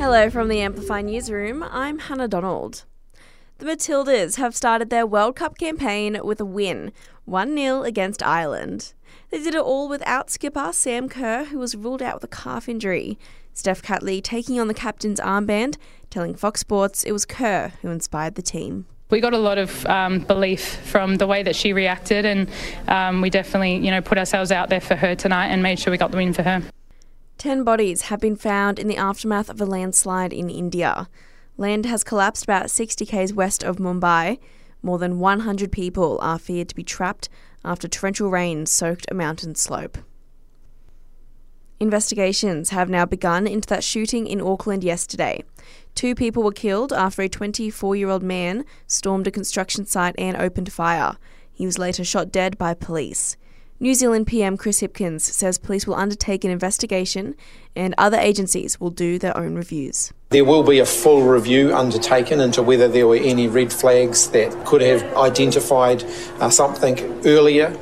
Hello from the Amplify Newsroom. I'm Hannah Donald. The Matildas have started their World Cup campaign with a win, 1 0 against Ireland. They did it all without skipper Sam Kerr, who was ruled out with a calf injury. Steph Catley taking on the captain's armband, telling Fox Sports it was Kerr who inspired the team. We got a lot of um, belief from the way that she reacted, and um, we definitely, you know, put ourselves out there for her tonight and made sure we got the win for her. Ten bodies have been found in the aftermath of a landslide in India. Land has collapsed about 60 k's west of Mumbai. More than 100 people are feared to be trapped after torrential rain soaked a mountain slope. Investigations have now begun into that shooting in Auckland yesterday. Two people were killed after a 24 year old man stormed a construction site and opened fire. He was later shot dead by police. New Zealand PM Chris Hipkins says police will undertake an investigation and other agencies will do their own reviews. There will be a full review undertaken into whether there were any red flags that could have identified uh, something earlier.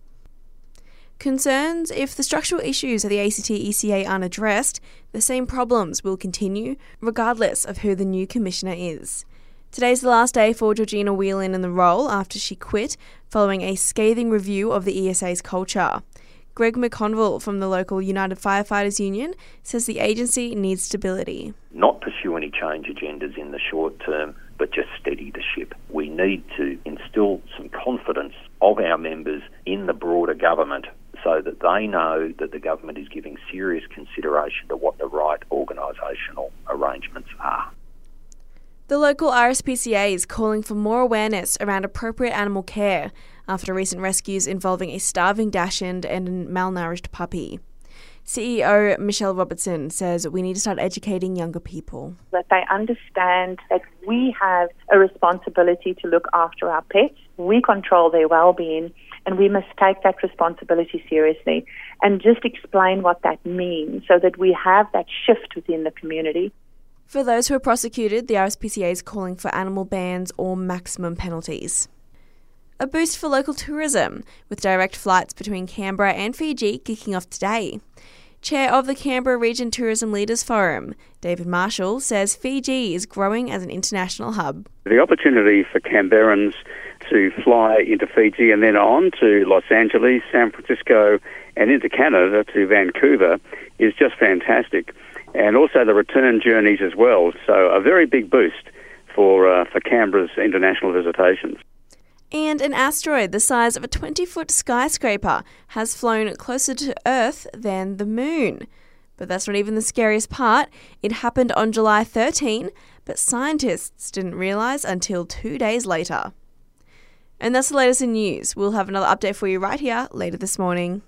Concerns if the structural issues of the ACT ESA aren't addressed, the same problems will continue, regardless of who the new commissioner is. Today's the last day for Georgina Whelan in the role after she quit following a scathing review of the ESA's culture. Greg McConville from the local United Firefighters Union says the agency needs stability. Not pursue any change agendas in the short term, but just steady the ship. We need to instill some confidence of our members in the broader government so that they know that the government is giving serious consideration to what the right organisational arrangements are. The local RSPCA is calling for more awareness around appropriate animal care after recent rescues involving a starving dachshund and a malnourished puppy. CEO Michelle Robertson says we need to start educating younger people. That they understand that we have a responsibility to look after our pets, we control their well being, and we must take that responsibility seriously and just explain what that means so that we have that shift within the community. For those who are prosecuted, the RSPCA is calling for animal bans or maximum penalties. A boost for local tourism, with direct flights between Canberra and Fiji kicking off today. Chair of the Canberra Region Tourism Leaders Forum, David Marshall, says Fiji is growing as an international hub. The opportunity for Canberrans to fly into Fiji and then on to Los Angeles, San Francisco, and into Canada to Vancouver is just fantastic and also the return journeys as well. So a very big boost for uh, for Canberra's international visitations. And an asteroid the size of a 20 foot skyscraper has flown closer to Earth than the moon. But that's not even the scariest part. It happened on July 13, but scientists didn't realise until two days later. And that's the latest in news. We'll have another update for you right here later this morning.